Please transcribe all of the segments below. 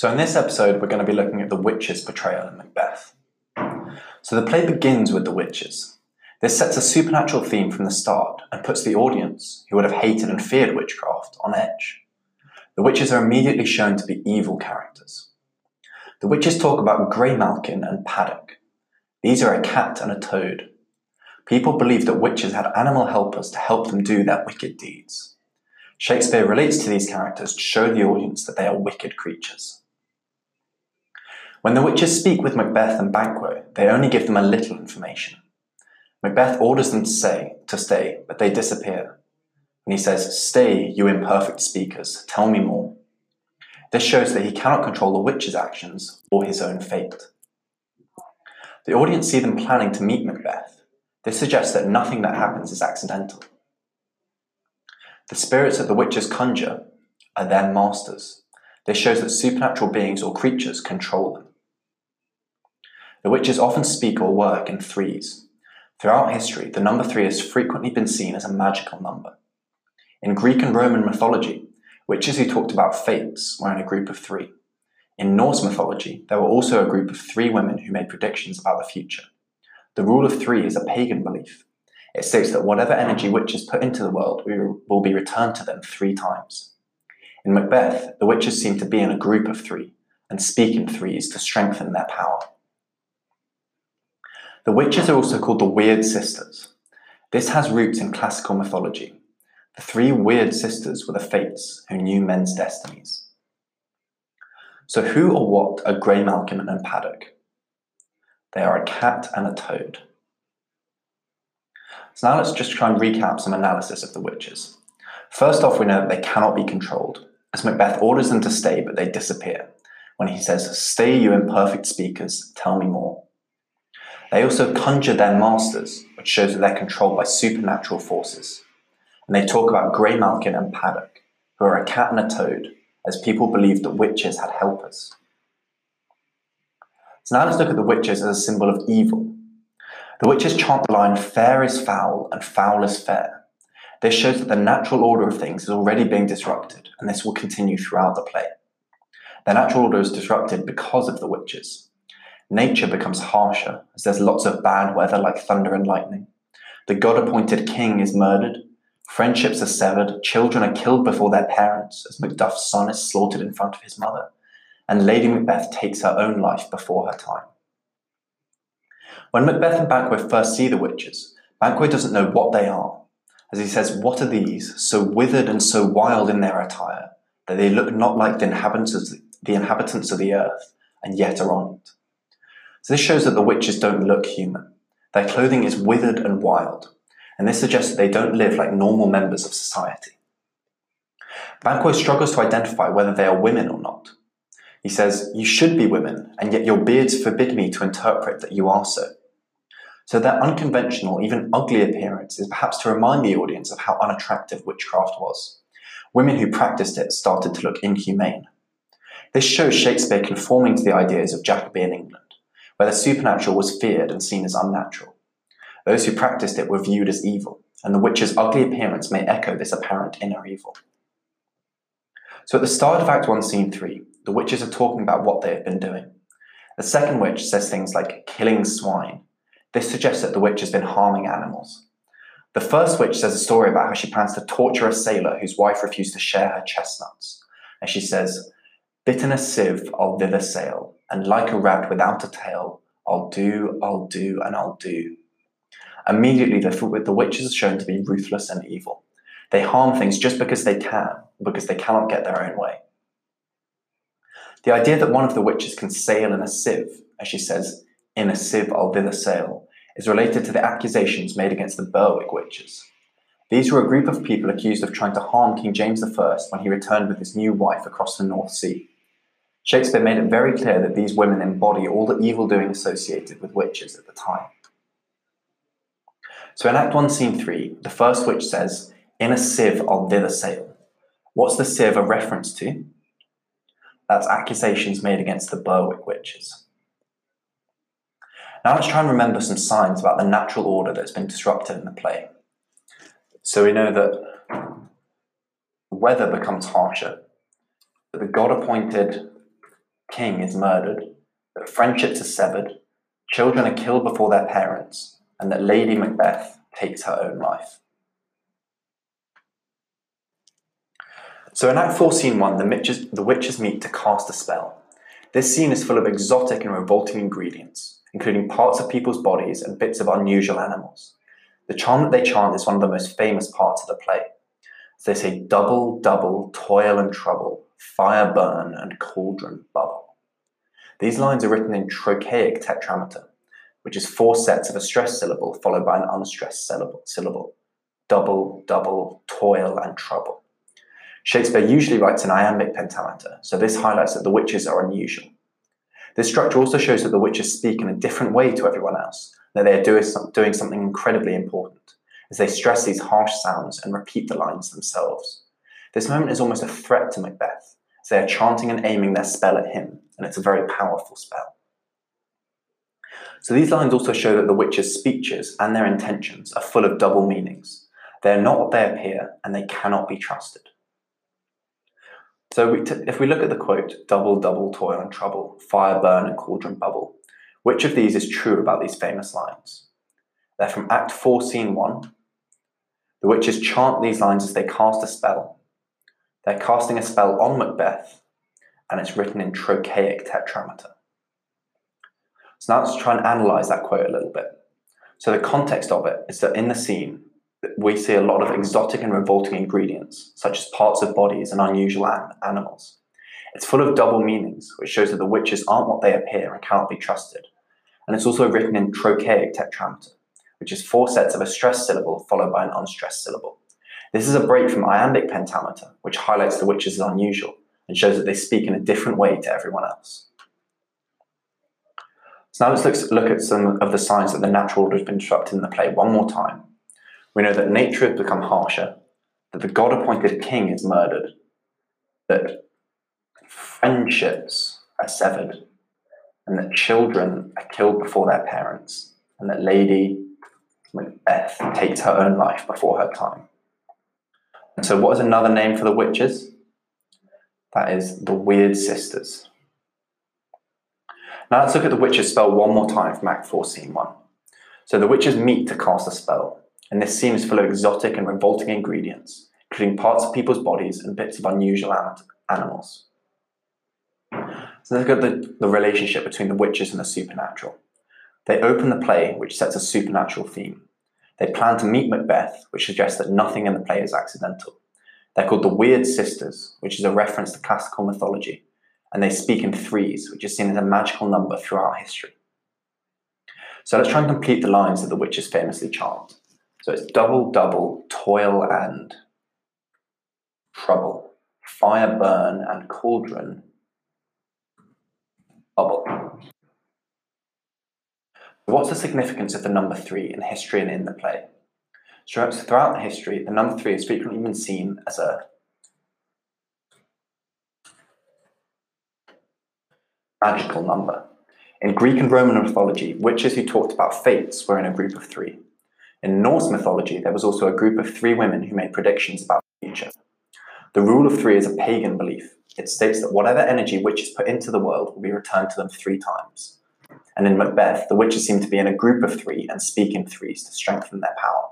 So, in this episode, we're going to be looking at the witches' portrayal in Macbeth. So, the play begins with the witches. This sets a supernatural theme from the start and puts the audience, who would have hated and feared witchcraft, on edge. The witches are immediately shown to be evil characters. The witches talk about Graymalkin and Paddock. These are a cat and a toad. People believed that witches had animal helpers to help them do their wicked deeds. Shakespeare relates to these characters to show the audience that they are wicked creatures. When the witches speak with Macbeth and Banquo, they only give them a little information. Macbeth orders them to say to stay, but they disappear. And he says, Stay, you imperfect speakers, tell me more. This shows that he cannot control the witch's actions or his own fate. The audience see them planning to meet Macbeth. This suggests that nothing that happens is accidental. The spirits that the witches conjure are their masters. This shows that supernatural beings or creatures control them. The witches often speak or work in threes. Throughout history, the number three has frequently been seen as a magical number. In Greek and Roman mythology, witches who talked about fates were in a group of three. In Norse mythology, there were also a group of three women who made predictions about the future. The rule of three is a pagan belief. It states that whatever energy witches put into the world will be returned to them three times. In Macbeth, the witches seem to be in a group of three and speak in threes to strengthen their power. The witches are also called the Weird Sisters. This has roots in classical mythology. The three weird sisters were the Fates who knew men's destinies. So, who or what are Graymalkin and Paddock? They are a cat and a toad. So, now let's just try and recap some analysis of the witches. First off, we know that they cannot be controlled, as Macbeth orders them to stay, but they disappear. When he says, Stay, you imperfect speakers, tell me more. They also conjure their masters, which shows that they're controlled by supernatural forces. And they talk about Grey Malkin and Paddock, who are a cat and a toad, as people believed that witches had helpers. So now let's look at the witches as a symbol of evil. The witches chant the line, fair is foul and foul is fair. This shows that the natural order of things is already being disrupted, and this will continue throughout the play. The natural order is disrupted because of the witches. Nature becomes harsher as there's lots of bad weather like thunder and lightning. The God appointed king is murdered. Friendships are severed. Children are killed before their parents as Macduff's son is slaughtered in front of his mother. And Lady Macbeth takes her own life before her time. When Macbeth and Banquo first see the witches, Banquo doesn't know what they are. As he says, What are these, so withered and so wild in their attire, that they look not like the inhabitants, the inhabitants of the earth, and yet are on it? So this shows that the witches don't look human. Their clothing is withered and wild, and this suggests that they don't live like normal members of society. Banquo struggles to identify whether they are women or not. He says, You should be women, and yet your beards forbid me to interpret that you are so. So their unconventional, even ugly appearance is perhaps to remind the audience of how unattractive witchcraft was. Women who practiced it started to look inhumane. This shows Shakespeare conforming to the ideas of Jacobean England where the supernatural was feared and seen as unnatural. Those who practiced it were viewed as evil, and the witch's ugly appearance may echo this apparent inner evil. So at the start of Act 1, Scene 3, the witches are talking about what they have been doing. The second witch says things like killing swine. This suggests that the witch has been harming animals. The first witch says a story about how she plans to torture a sailor whose wife refused to share her chestnuts. And she says, Bitten a sieve, I'll thither sail, and like a rat without a tail, I'll do, I'll do, and I'll do. Immediately, the, the witches are shown to be ruthless and evil. They harm things just because they can, because they cannot get their own way. The idea that one of the witches can sail in a sieve, as she says, in a sieve I'll thither sail, is related to the accusations made against the Berwick witches. These were a group of people accused of trying to harm King James I when he returned with his new wife across the North Sea. Shakespeare made it very clear that these women embody all the evil doing associated with witches at the time. So in Act 1, Scene 3, the first witch says, In a sieve I'll thither sail. What's the sieve a reference to? That's accusations made against the Berwick witches. Now let's try and remember some signs about the natural order that's been disrupted in the play. So we know that weather becomes harsher, that the god appointed king is murdered, that friendships are severed, children are killed before their parents, and that Lady Macbeth takes her own life. So in Act 4, Scene 1, the witches, the witches meet to cast a spell. This scene is full of exotic and revolting ingredients, including parts of people's bodies and bits of unusual animals. The charm that they chant is one of the most famous parts of the play. So they say, double, double, toil and trouble, fire burn and cauldron bubble. These lines are written in trochaic tetrameter, which is four sets of a stressed syllable followed by an unstressed syllable. Double, double, toil and trouble. Shakespeare usually writes in iambic pentameter, so this highlights that the witches are unusual. This structure also shows that the witches speak in a different way to everyone else, that they are doing something incredibly important, as they stress these harsh sounds and repeat the lines themselves. This moment is almost a threat to Macbeth, as they are chanting and aiming their spell at him, and it's a very powerful spell. So these lines also show that the witches' speeches and their intentions are full of double meanings. They are not what they appear, and they cannot be trusted. So we t- if we look at the quote, double, double, toil and trouble, fire, burn, and cauldron bubble, which of these is true about these famous lines? They're from Act 4, Scene 1. The witches chant these lines as they cast a spell. They're casting a spell on Macbeth, and it's written in trochaic tetrameter. So now let's try and analyze that quote a little bit. So the context of it is that in the scene, we see a lot of exotic and revolting ingredients, such as parts of bodies and unusual an- animals. It's full of double meanings, which shows that the witches aren't what they appear and cannot be trusted. And it's also written in trochaic tetrameter, which is four sets of a stressed syllable followed by an unstressed syllable. This is a break from iambic pentameter, which highlights the witches as unusual and shows that they speak in a different way to everyone else. So now let's look, at some of the signs that the natural order has been disrupted in the play one more time we know that nature has become harsher, that the God appointed king is murdered, that friendships are severed, and that children are killed before their parents, and that Lady Macbeth takes her own life before her time. And so, what is another name for the witches? That is the Weird Sisters. Now let's look at the witches spell one more time from Act 4, Scene 1. So the witches meet to cast a spell and this scene is full of exotic and revolting ingredients, including parts of people's bodies and bits of unusual animals. So let's look at the, the relationship between the witches and the supernatural. They open the play, which sets a supernatural theme. They plan to meet Macbeth, which suggests that nothing in the play is accidental. They're called the Weird Sisters, which is a reference to classical mythology, and they speak in threes, which is seen as a magical number throughout history. So let's try and complete the lines that the witches famously chant. So it's double, double, toil and trouble, fire burn and cauldron bubble. What's the significance of the number three in history and in the play? So throughout history, the number three has frequently been seen as a magical number. In Greek and Roman mythology, witches who talked about fates were in a group of three. In Norse mythology, there was also a group of three women who made predictions about the future. The rule of three is a pagan belief. It states that whatever energy witches put into the world will be returned to them three times. And in Macbeth, the witches seem to be in a group of three and speak in threes to strengthen their power.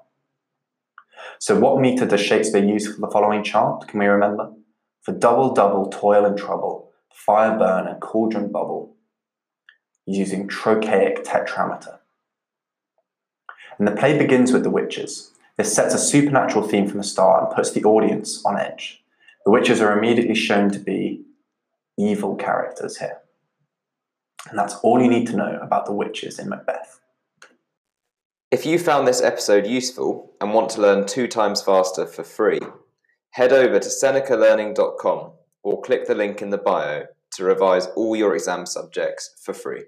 So, what meter does Shakespeare use for the following chant? Can we remember? For double, double, toil and trouble, fire burn and cauldron bubble, using trochaic tetrameter. And the play begins with the witches. This sets a supernatural theme from the start and puts the audience on edge. The witches are immediately shown to be evil characters here. And that's all you need to know about the witches in Macbeth. If you found this episode useful and want to learn two times faster for free, head over to senecalearning.com or click the link in the bio to revise all your exam subjects for free.